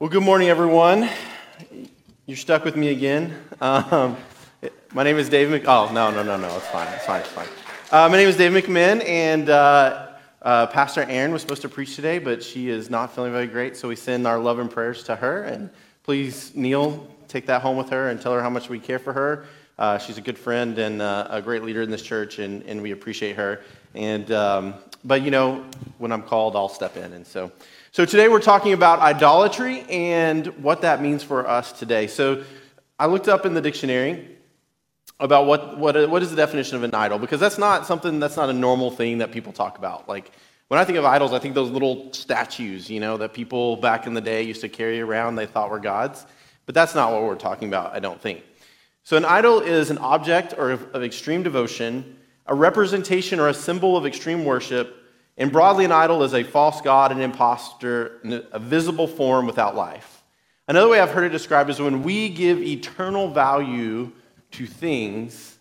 Well, good morning, everyone. You're stuck with me again. Um, my name is Dave Mc. Oh, no, no, no, no. It's fine. It's fine. It's fine. Uh, my name is Dave McMinn, and uh, uh, Pastor Aaron was supposed to preach today, but she is not feeling very great, so we send our love and prayers to her. And please, Neil, take that home with her and tell her how much we care for her. Uh, she's a good friend and uh, a great leader in this church, and, and we appreciate her. And um, but you know, when I'm called, I'll step in, and so. So today we're talking about idolatry and what that means for us today. So I looked up in the dictionary about what, what, what is the definition of an idol, because that's not something, that's not a normal thing that people talk about. Like, when I think of idols, I think those little statues, you know, that people back in the day used to carry around they thought were gods. But that's not what we're talking about, I don't think. So an idol is an object or of, extreme devotion, a representation or a symbol of extreme worship and broadly, an idol is a false god, an impostor, a visible form without life. Another way I've heard it described is when we give eternal value to things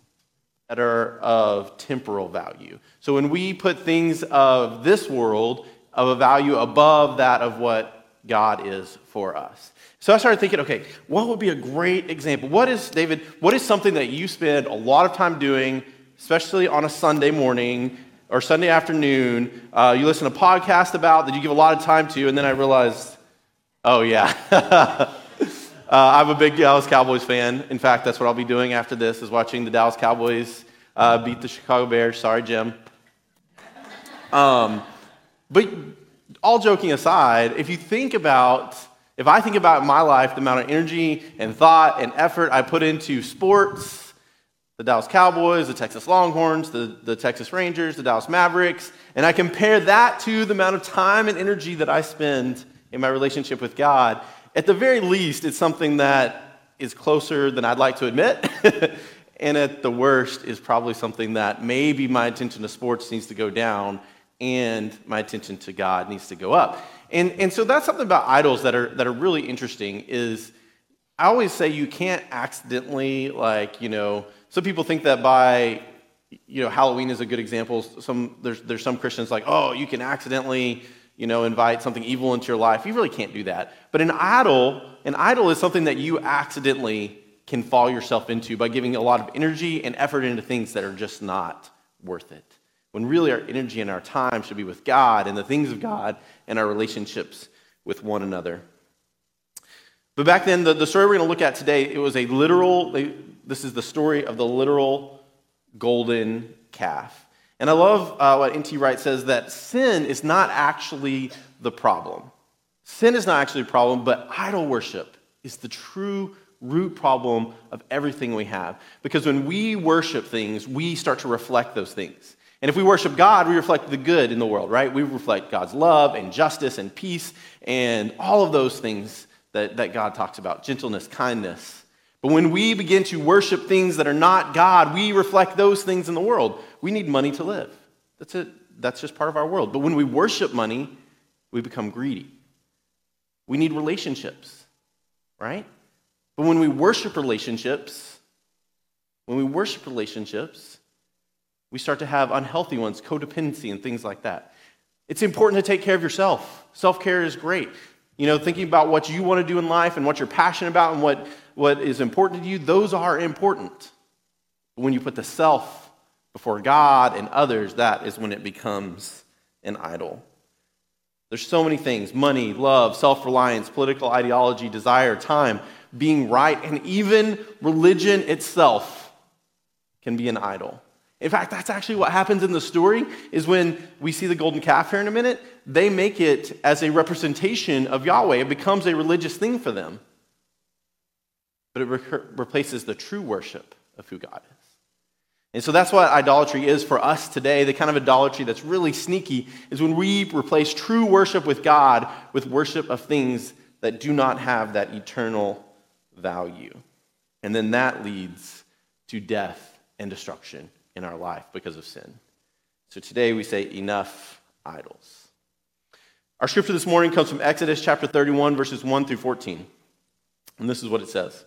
that are of temporal value. So when we put things of this world of a value above that of what God is for us. So I started thinking, okay, what would be a great example? What is, David, what is something that you spend a lot of time doing, especially on a Sunday morning, or Sunday afternoon, uh, you listen to a podcast about that you give a lot of time to, and then I realized, oh, yeah. uh, I'm a big Dallas Cowboys fan. In fact, that's what I'll be doing after this, is watching the Dallas Cowboys uh, beat the Chicago Bears. Sorry, Jim. Um, but all joking aside, if you think about, if I think about my life, the amount of energy and thought and effort I put into sports, the Dallas Cowboys, the Texas Longhorns, the, the Texas Rangers, the Dallas Mavericks, and I compare that to the amount of time and energy that I spend in my relationship with God, at the very least, it's something that is closer than I'd like to admit. and at the worst, is probably something that maybe my attention to sports needs to go down and my attention to God needs to go up. And, and so that's something about idols that are, that are really interesting is I always say you can't accidentally, like, you know, some people think that by, you know, Halloween is a good example. Some, there's, there's some Christians like, oh, you can accidentally, you know, invite something evil into your life. You really can't do that. But an idol, an idol is something that you accidentally can fall yourself into by giving a lot of energy and effort into things that are just not worth it. When really our energy and our time should be with God and the things of God and our relationships with one another. But back then, the, the story we're going to look at today, it was a literal, this is the story of the literal golden calf. And I love uh, what N.T. Wright says that sin is not actually the problem. Sin is not actually a problem, but idol worship is the true root problem of everything we have. Because when we worship things, we start to reflect those things. And if we worship God, we reflect the good in the world, right? We reflect God's love and justice and peace and all of those things that, that God talks about gentleness, kindness, but when we begin to worship things that are not God, we reflect those things in the world. We need money to live. That's it. That's just part of our world. But when we worship money, we become greedy. We need relationships, right? But when we worship relationships, when we worship relationships, we start to have unhealthy ones, codependency and things like that. It's important to take care of yourself. Self care is great. You know, thinking about what you want to do in life and what you're passionate about and what what is important to you, those are important. But when you put the self before God and others, that is when it becomes an idol. There's so many things money, love, self reliance, political ideology, desire, time, being right, and even religion itself can be an idol. In fact, that's actually what happens in the story is when we see the golden calf here in a minute, they make it as a representation of Yahweh. It becomes a religious thing for them but it re- replaces the true worship of who God is. And so that's what idolatry is for us today. The kind of idolatry that's really sneaky is when we replace true worship with God with worship of things that do not have that eternal value. And then that leads to death and destruction in our life because of sin. So today we say, enough idols. Our scripture this morning comes from Exodus chapter 31, verses 1 through 14. And this is what it says.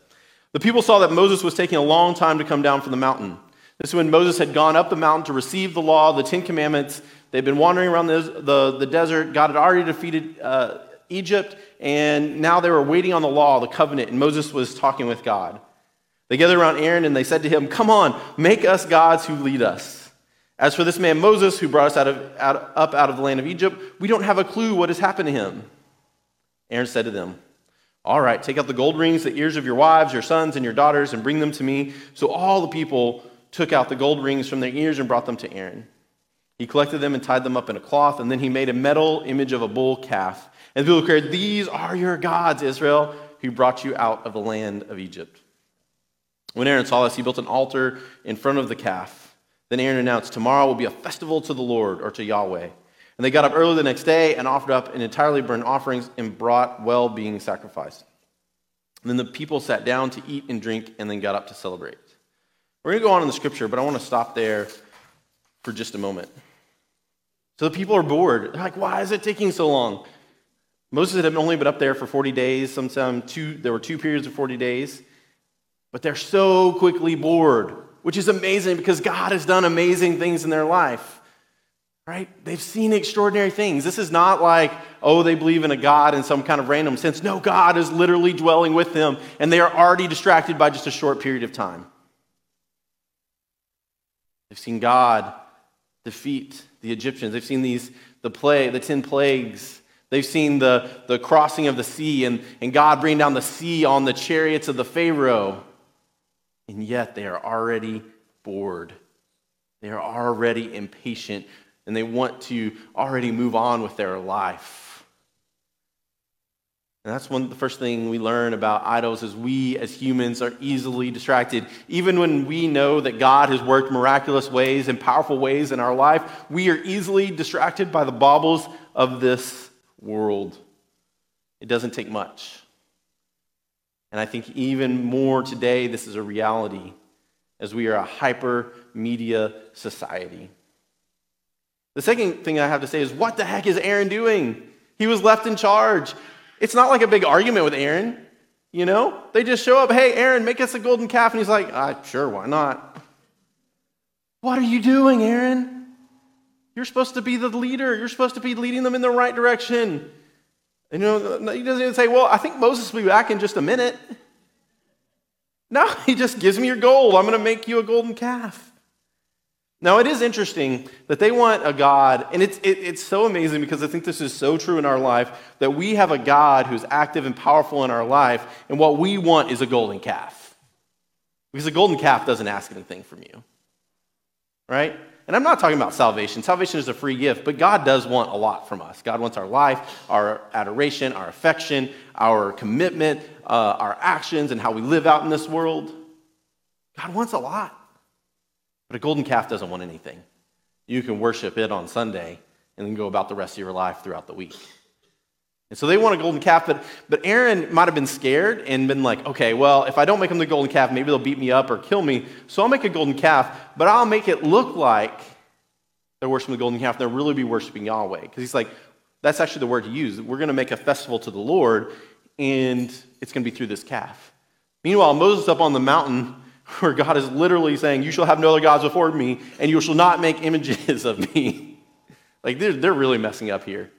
The people saw that Moses was taking a long time to come down from the mountain. This is when Moses had gone up the mountain to receive the law, the Ten Commandments. They'd been wandering around the, the, the desert. God had already defeated uh, Egypt, and now they were waiting on the law, the covenant, and Moses was talking with God. They gathered around Aaron and they said to him, Come on, make us gods who lead us. As for this man Moses, who brought us out of, out, up out of the land of Egypt, we don't have a clue what has happened to him. Aaron said to them, All right, take out the gold rings, the ears of your wives, your sons, and your daughters, and bring them to me. So all the people took out the gold rings from their ears and brought them to Aaron. He collected them and tied them up in a cloth, and then he made a metal image of a bull calf. And the people declared, These are your gods, Israel, who brought you out of the land of Egypt. When Aaron saw this, he built an altar in front of the calf. Then Aaron announced, Tomorrow will be a festival to the Lord or to Yahweh. And they got up early the next day and offered up an entirely burnt offerings and brought well being sacrifice. And then the people sat down to eat and drink and then got up to celebrate. We're going to go on in the scripture, but I want to stop there for just a moment. So the people are bored. They're like, why is it taking so long? Moses had only been up there for 40 days. Sometime two, there were two periods of 40 days. But they're so quickly bored, which is amazing because God has done amazing things in their life. Right? They've seen extraordinary things. This is not like, oh, they believe in a God in some kind of random sense. No, God is literally dwelling with them, and they are already distracted by just a short period of time. They've seen God defeat the Egyptians. They've seen these, the plague, the 10 plagues. They've seen the, the crossing of the sea and, and God bring down the sea on the chariots of the Pharaoh and yet they are already bored. They are already impatient and they want to already move on with their life. And that's one the first thing we learn about idols is we as humans are easily distracted. Even when we know that God has worked miraculous ways and powerful ways in our life, we are easily distracted by the baubles of this world. It doesn't take much. And I think even more today, this is a reality as we are a hyper media society. The second thing I have to say is what the heck is Aaron doing? He was left in charge. It's not like a big argument with Aaron, you know? They just show up, hey, Aaron, make us a golden calf. And he's like, ah, sure, why not? What are you doing, Aaron? You're supposed to be the leader. You're supposed to be leading them in the right direction. And you know, he doesn't even say, Well, I think Moses will be back in just a minute. No, he just gives me your gold. I'm going to make you a golden calf. Now, it is interesting that they want a God, and it's, it, it's so amazing because I think this is so true in our life that we have a God who's active and powerful in our life, and what we want is a golden calf. Because a golden calf doesn't ask anything from you, right? And I'm not talking about salvation. Salvation is a free gift, but God does want a lot from us. God wants our life, our adoration, our affection, our commitment, uh, our actions, and how we live out in this world. God wants a lot. But a golden calf doesn't want anything. You can worship it on Sunday and then go about the rest of your life throughout the week. And so they want a golden calf, but, but Aaron might have been scared and been like, okay, well, if I don't make them the golden calf, maybe they'll beat me up or kill me. So I'll make a golden calf, but I'll make it look like they're worshiping the golden calf. They'll really be worshiping Yahweh. Because he's like, that's actually the word to use. We're going to make a festival to the Lord, and it's going to be through this calf. Meanwhile, Moses up on the mountain where God is literally saying, You shall have no other gods before me, and you shall not make images of me. like, they're, they're really messing up here.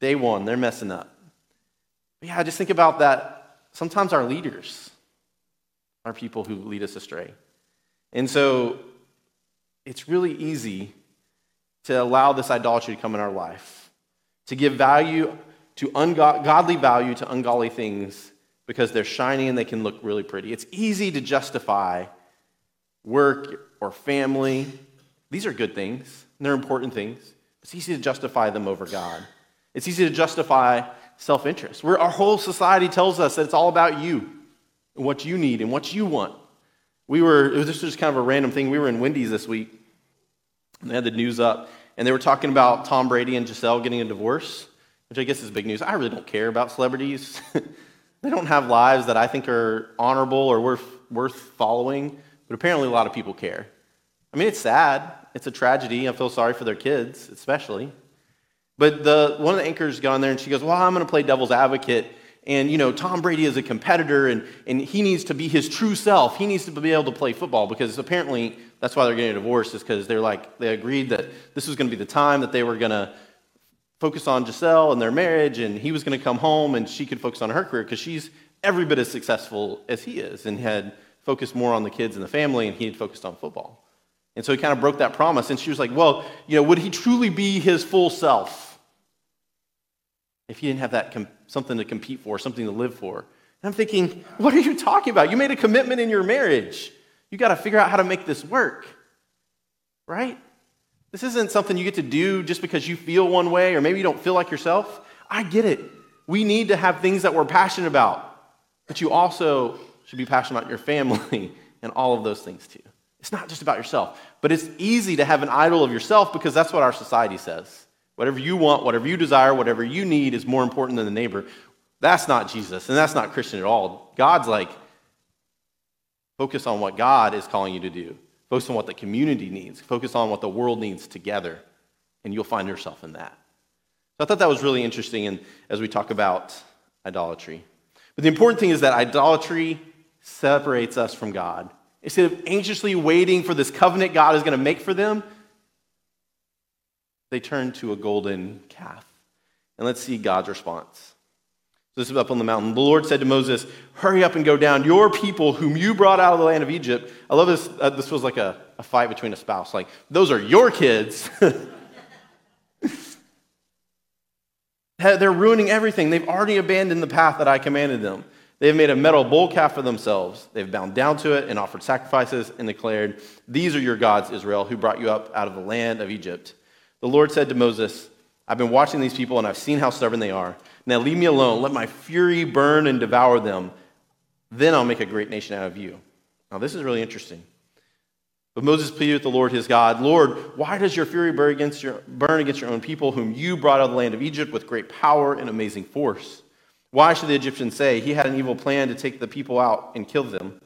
Day one, they're messing up. But yeah, just think about that. Sometimes our leaders are people who lead us astray. And so it's really easy to allow this idolatry to come in our life, to give value to ungodly value to ungodly things because they're shiny and they can look really pretty. It's easy to justify work or family. These are good things, they're important things. It's easy to justify them over God. It's easy to justify self interest. Our whole society tells us that it's all about you and what you need and what you want. We were, it was just, kind of a random thing. We were in Wendy's this week, and they had the news up, and they were talking about Tom Brady and Gisele getting a divorce, which I guess is big news. I really don't care about celebrities. they don't have lives that I think are honorable or worth, worth following, but apparently a lot of people care. I mean, it's sad. It's a tragedy. I feel sorry for their kids, especially. But the, one of the anchors got on there and she goes, Well, I'm going to play devil's advocate. And, you know, Tom Brady is a competitor and, and he needs to be his true self. He needs to be able to play football because apparently that's why they're getting a divorce, is because they're like, they agreed that this was going to be the time that they were going to focus on Gisele and their marriage, and he was going to come home and she could focus on her career because she's every bit as successful as he is and had focused more on the kids and the family, and he had focused on football. And so he kind of broke that promise. And she was like, Well, you know, would he truly be his full self if he didn't have that com- something to compete for, something to live for? And I'm thinking, What are you talking about? You made a commitment in your marriage. You got to figure out how to make this work, right? This isn't something you get to do just because you feel one way or maybe you don't feel like yourself. I get it. We need to have things that we're passionate about, but you also should be passionate about your family and all of those things too. It's not just about yourself, but it's easy to have an idol of yourself because that's what our society says. Whatever you want, whatever you desire, whatever you need is more important than the neighbor. That's not Jesus, and that's not Christian at all. God's like, focus on what God is calling you to do, focus on what the community needs, focus on what the world needs together, and you'll find yourself in that. So I thought that was really interesting and as we talk about idolatry. But the important thing is that idolatry separates us from God. Instead of anxiously waiting for this covenant God is going to make for them, they turn to a golden calf. And let's see God's response. So this is up on the mountain. The Lord said to Moses, Hurry up and go down. Your people, whom you brought out of the land of Egypt. I love this. Uh, this was like a, a fight between a spouse. Like, those are your kids. They're ruining everything. They've already abandoned the path that I commanded them. They have made a metal bull calf for themselves. They've bound down to it and offered sacrifices and declared, These are your gods, Israel, who brought you up out of the land of Egypt. The Lord said to Moses, I've been watching these people and I've seen how stubborn they are. Now leave me alone. Let my fury burn and devour them. Then I'll make a great nation out of you. Now, this is really interesting. But Moses pleaded with the Lord his God, Lord, why does your fury burn against your, burn against your own people, whom you brought out of the land of Egypt with great power and amazing force? Why should the Egyptians say, He had an evil plan to take the people out and kill them,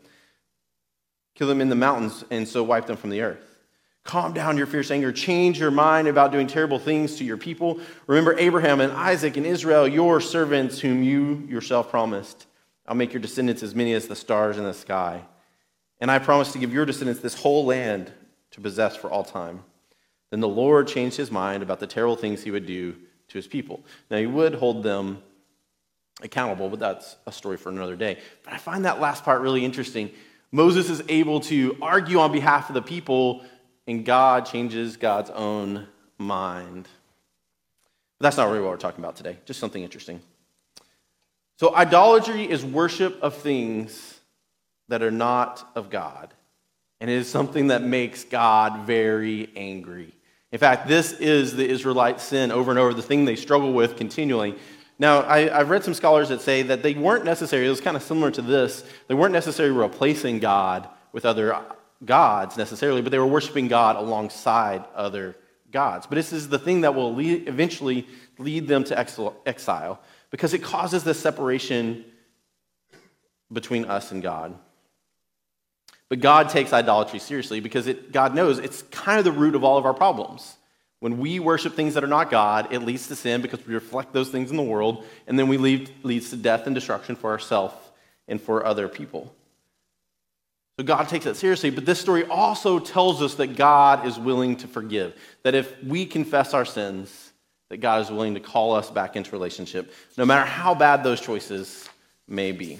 kill them in the mountains, and so wipe them from the earth? Calm down your fierce anger. Change your mind about doing terrible things to your people. Remember Abraham and Isaac and Israel, your servants, whom you yourself promised. I'll make your descendants as many as the stars in the sky. And I promise to give your descendants this whole land to possess for all time. Then the Lord changed his mind about the terrible things he would do to his people. Now, he would hold them accountable, but that's a story for another day. But I find that last part really interesting. Moses is able to argue on behalf of the people, and God changes God's own mind. But that's not really what we're talking about today, just something interesting. So, idolatry is worship of things that are not of God, and it is something that makes God very angry. In fact, this is the Israelite sin over and over, the thing they struggle with continually. Now, I, have read some scholars that say that they weren't necessarily, it was kind of similar to this, they weren't necessarily replacing God with other gods necessarily, but they were worshiping God alongside other gods. But this is the thing that will lead, eventually lead them to exile because it causes this separation between us and God. But God takes idolatry seriously because it, God knows it's kind of the root of all of our problems. When we worship things that are not God, it leads to sin because we reflect those things in the world, and then we lead leads to death and destruction for ourselves and for other people. So God takes that seriously, but this story also tells us that God is willing to forgive. That if we confess our sins, that God is willing to call us back into relationship, no matter how bad those choices may be.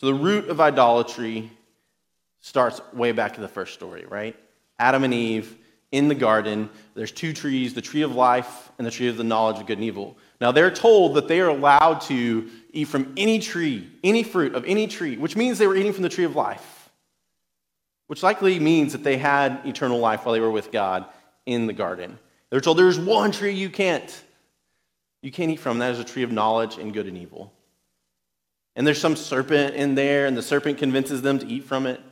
So the root of idolatry starts way back in the first story, right? Adam and Eve in the garden. There's two trees the tree of life and the tree of the knowledge of good and evil. Now, they're told that they are allowed to eat from any tree, any fruit of any tree, which means they were eating from the tree of life, which likely means that they had eternal life while they were with God in the garden. They're told there's one tree you can't. You can't eat from. That is a tree of knowledge and good and evil. And there's some serpent in there, and the serpent convinces them to eat from it. And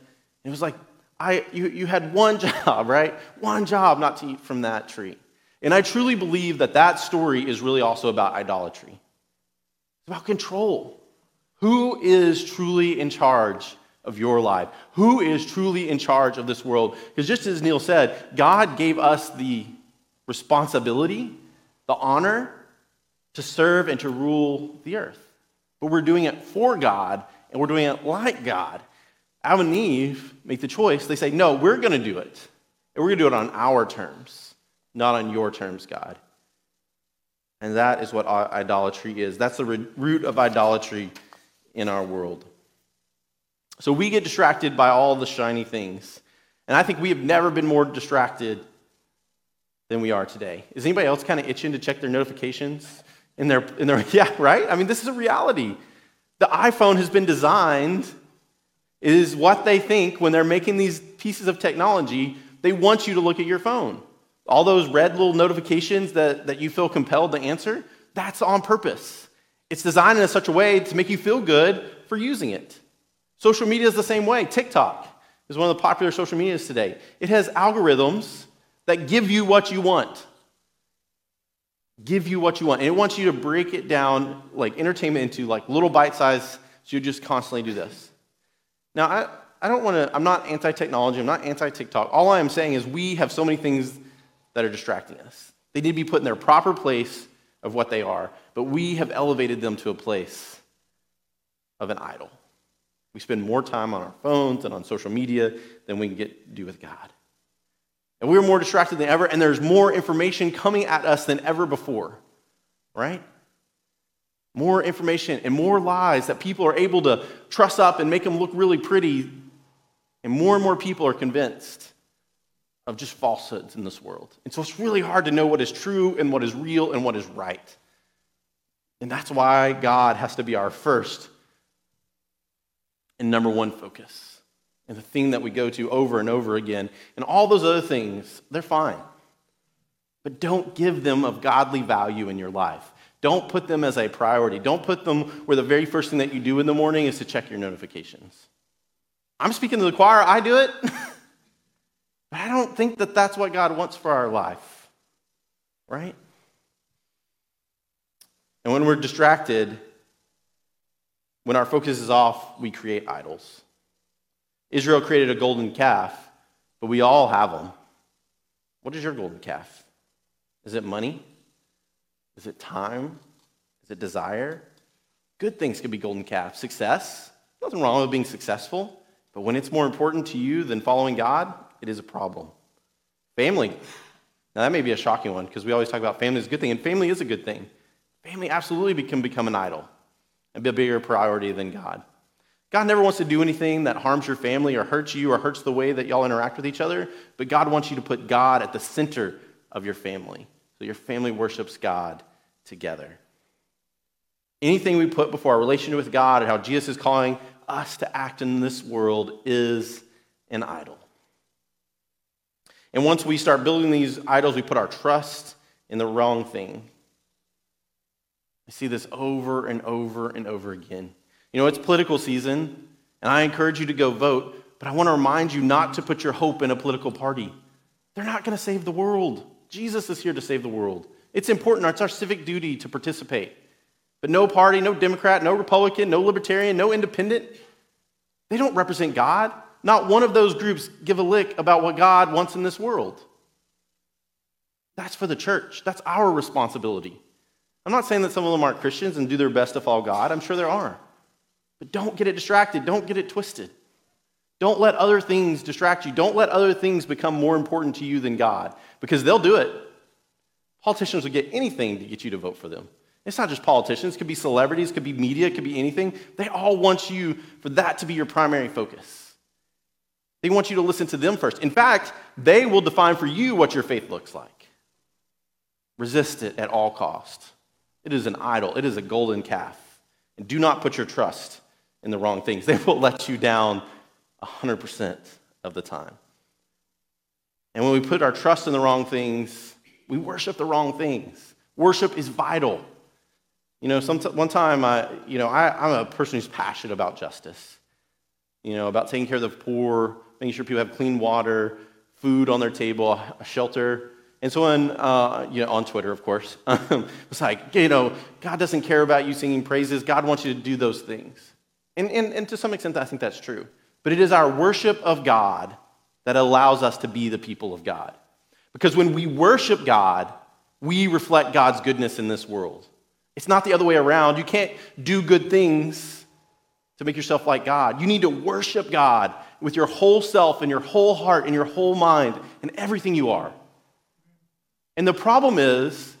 it was like, I, you, you had one job, right? One job not to eat from that tree. And I truly believe that that story is really also about idolatry. It's about control. Who is truly in charge of your life? Who is truly in charge of this world? Because just as Neil said, God gave us the responsibility, the honor to serve and to rule the earth. But we're doing it for God and we're doing it like God. Adam and Eve make the choice. They say, no, we're going to do it. And we're going to do it on our terms. not on your terms, God. And that is what idolatry is. That's the root of idolatry in our world. So we get distracted by all the shiny things. And I think we have never been more distracted than we are today. Is anybody else kind of itching to check their notifications? In their, in their, yeah, right? I mean, this is a reality. The iPhone has been designed, is what they think when they're making these pieces of technology. They want you to look at your phone. All those red little notifications that, that you feel compelled to answer, that's on purpose. It's designed in such a way to make you feel good for using it. Social media is the same way. TikTok is one of the popular social medias today. It has algorithms that give you what you want. Give you what you want. And it wants you to break it down, like entertainment, into like little bite size, so you just constantly do this. Now, I, I don't want to, I'm not anti technology, I'm not anti TikTok. All I am saying is we have so many things that are distracting us. They need to be put in their proper place of what they are, but we have elevated them to a place of an idol. We spend more time on our phones and on social media than we can get do with God. And we're more distracted than ever, and there's more information coming at us than ever before, right? More information and more lies that people are able to truss up and make them look really pretty. And more and more people are convinced of just falsehoods in this world. And so it's really hard to know what is true and what is real and what is right. And that's why God has to be our first and number one focus. And the thing that we go to over and over again. And all those other things, they're fine. But don't give them of godly value in your life. Don't put them as a priority. Don't put them where the very first thing that you do in the morning is to check your notifications. I'm speaking to the choir, I do it. But I don't think that that's what God wants for our life, right? And when we're distracted, when our focus is off, we create idols. Israel created a golden calf, but we all have them. What is your golden calf? Is it money? Is it time? Is it desire? Good things could be golden calf. Success? Nothing wrong with being successful. But when it's more important to you than following God, it is a problem. Family. Now, that may be a shocking one because we always talk about family is a good thing, and family is a good thing. Family absolutely can become an idol and be a bigger priority than God. God never wants to do anything that harms your family or hurts you or hurts the way that y'all interact with each other, but God wants you to put God at the center of your family so your family worships God together. Anything we put before our relationship with God and how Jesus is calling us to act in this world is an idol. And once we start building these idols, we put our trust in the wrong thing. I see this over and over and over again. You know, it's political season, and I encourage you to go vote, but I want to remind you not to put your hope in a political party. They're not going to save the world. Jesus is here to save the world. It's important, it's our civic duty to participate. But no party, no Democrat, no Republican, no Libertarian, no Independent, they don't represent God. Not one of those groups give a lick about what God wants in this world. That's for the church. That's our responsibility. I'm not saying that some of them aren't Christians and do their best to follow God. I'm sure there are. But don't get it distracted. Don't get it twisted. Don't let other things distract you. Don't let other things become more important to you than God because they'll do it. Politicians will get anything to get you to vote for them. It's not just politicians, it could be celebrities, it could be media, it could be anything. They all want you for that to be your primary focus. They want you to listen to them first. In fact, they will define for you what your faith looks like. Resist it at all cost. It is an idol, it is a golden calf. And do not put your trust in the wrong things. They will let you down 100% of the time. And when we put our trust in the wrong things, we worship the wrong things. Worship is vital. You know, some, one time, I, you know, I, I'm a person who's passionate about justice, you know, about taking care of the poor, making sure people have clean water, food on their table, a shelter. And so uh, you know, on Twitter, of course, it's like, you know, God doesn't care about you singing praises. God wants you to do those things. And, and, and to some extent, I think that's true. But it is our worship of God that allows us to be the people of God. Because when we worship God, we reflect God's goodness in this world. It's not the other way around. You can't do good things to make yourself like God. You need to worship God with your whole self and your whole heart and your whole mind and everything you are. And the problem is,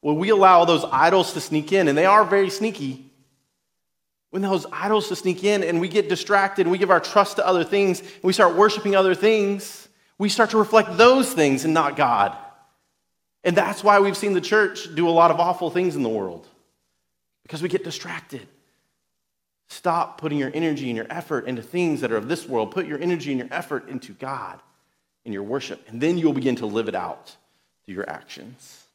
when we allow those idols to sneak in, and they are very sneaky, when those idols sneak in and we get distracted and we give our trust to other things and we start worshiping other things, we start to reflect those things and not God. And that's why we've seen the church do a lot of awful things in the world because we get distracted. Stop putting your energy and your effort into things that are of this world. Put your energy and your effort into God in your worship, and then you'll begin to live it out through your actions.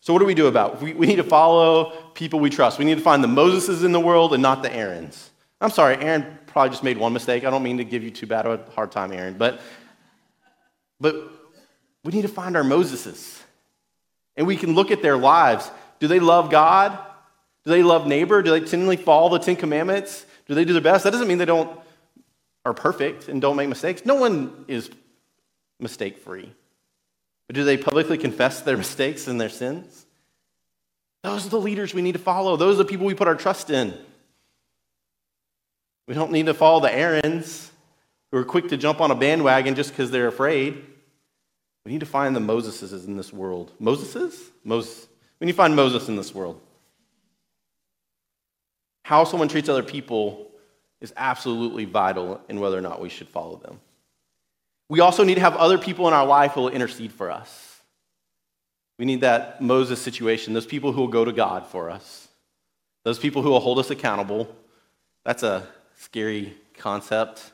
So, what do we do about? We, we need to follow people we trust. We need to find the Moseses in the world and not the Aarons. I'm sorry, Aaron probably just made one mistake. I don't mean to give you too bad a hard time, Aaron, but, but we need to find our Moseses. And we can look at their lives. Do they love God? Do they love neighbor? Do they tenderly follow the Ten Commandments? Do they do their best? That doesn't mean they don't are perfect and don't make mistakes. No one is mistake free. But do they publicly confess their mistakes and their sins? Those are the leaders we need to follow. Those are the people we put our trust in. We don't need to follow the Aarons who are quick to jump on a bandwagon just because they're afraid. We need to find the Moseses in this world. Moseses? Moses. We need to find Moses in this world. How someone treats other people is absolutely vital in whether or not we should follow them. We also need to have other people in our life who will intercede for us. We need that Moses situation, those people who will go to God for us, those people who will hold us accountable. That's a scary concept.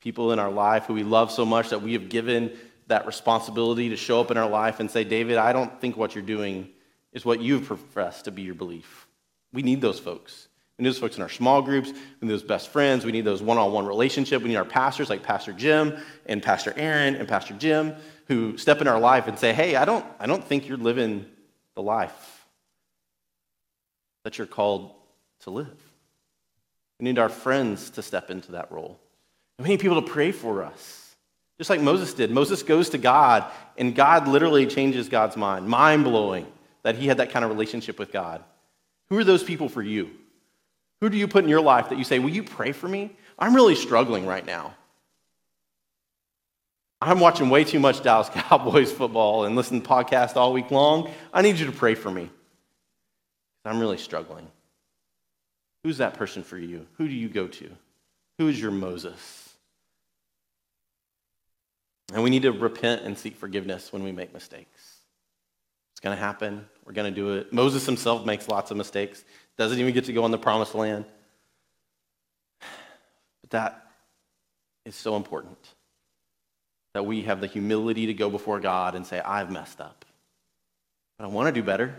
People in our life who we love so much that we have given that responsibility to show up in our life and say, David, I don't think what you're doing is what you've professed to be your belief. We need those folks. We need those folks in our small groups. We need those best friends. We need those one on one relationship. We need our pastors like Pastor Jim and Pastor Aaron and Pastor Jim who step in our life and say, hey, I don't, I don't think you're living the life that you're called to live. We need our friends to step into that role. And we need people to pray for us, just like Moses did. Moses goes to God, and God literally changes God's mind. Mind blowing that he had that kind of relationship with God. Who are those people for you? Who do you put in your life that you say, Will you pray for me? I'm really struggling right now. I'm watching way too much Dallas Cowboys football and listening to podcasts all week long. I need you to pray for me. I'm really struggling. Who's that person for you? Who do you go to? Who is your Moses? And we need to repent and seek forgiveness when we make mistakes. It's going to happen. We're going to do it. Moses himself makes lots of mistakes doesn't even get to go in the promised land. But that is so important that we have the humility to go before God and say, I've messed up, but I want to do better.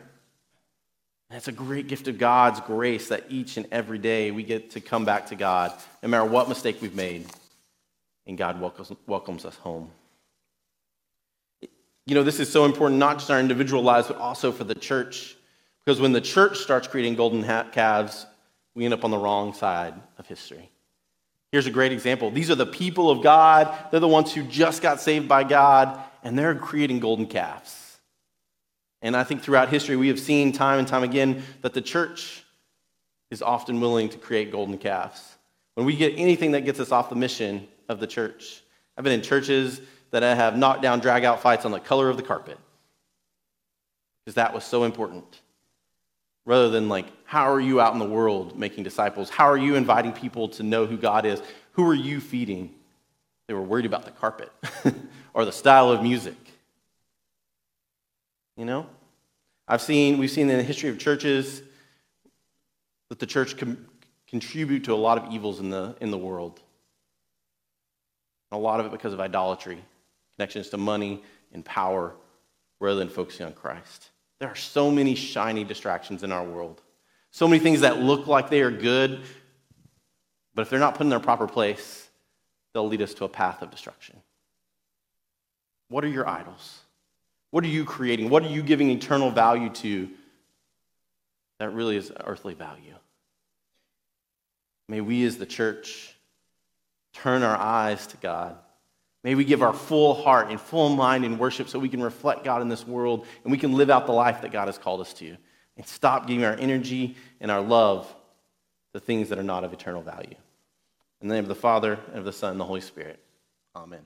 And it's a great gift of God's grace that each and every day we get to come back to God, no matter what mistake we've made, and God welcomes, welcomes us home. You know, this is so important, not just our individual lives, but also for the church. Because when the church starts creating golden calves, we end up on the wrong side of history. Here's a great example. These are the people of God. They're the ones who just got saved by God, and they're creating golden calves. And I think throughout history, we have seen time and time again that the church is often willing to create golden calves. When we get anything that gets us off the mission of the church, I've been in churches that have knocked down drag out fights on the color of the carpet because that was so important rather than like, how are you out in the world making disciples? How are you inviting people to know who God is? Who are you feeding? They were worried about the carpet or the style of music. You know? I've seen, we've seen in the history of churches that the church can contribute to a lot of evils in the, in the world. A lot of it because of idolatry, connections to money and power, rather than focusing on Christ. There are so many shiny distractions in our world. So many things that look like they are good, but if they're not put in their proper place, they'll lead us to a path of destruction. What are your idols? What are you creating? What are you giving eternal value to that really is earthly value? May we as the church turn our eyes to God May we give our full heart and full mind in worship so we can reflect God in this world and we can live out the life that God has called us to. And stop giving our energy and our love to things that are not of eternal value. In the name of the Father, and of the Son, and the Holy Spirit. Amen.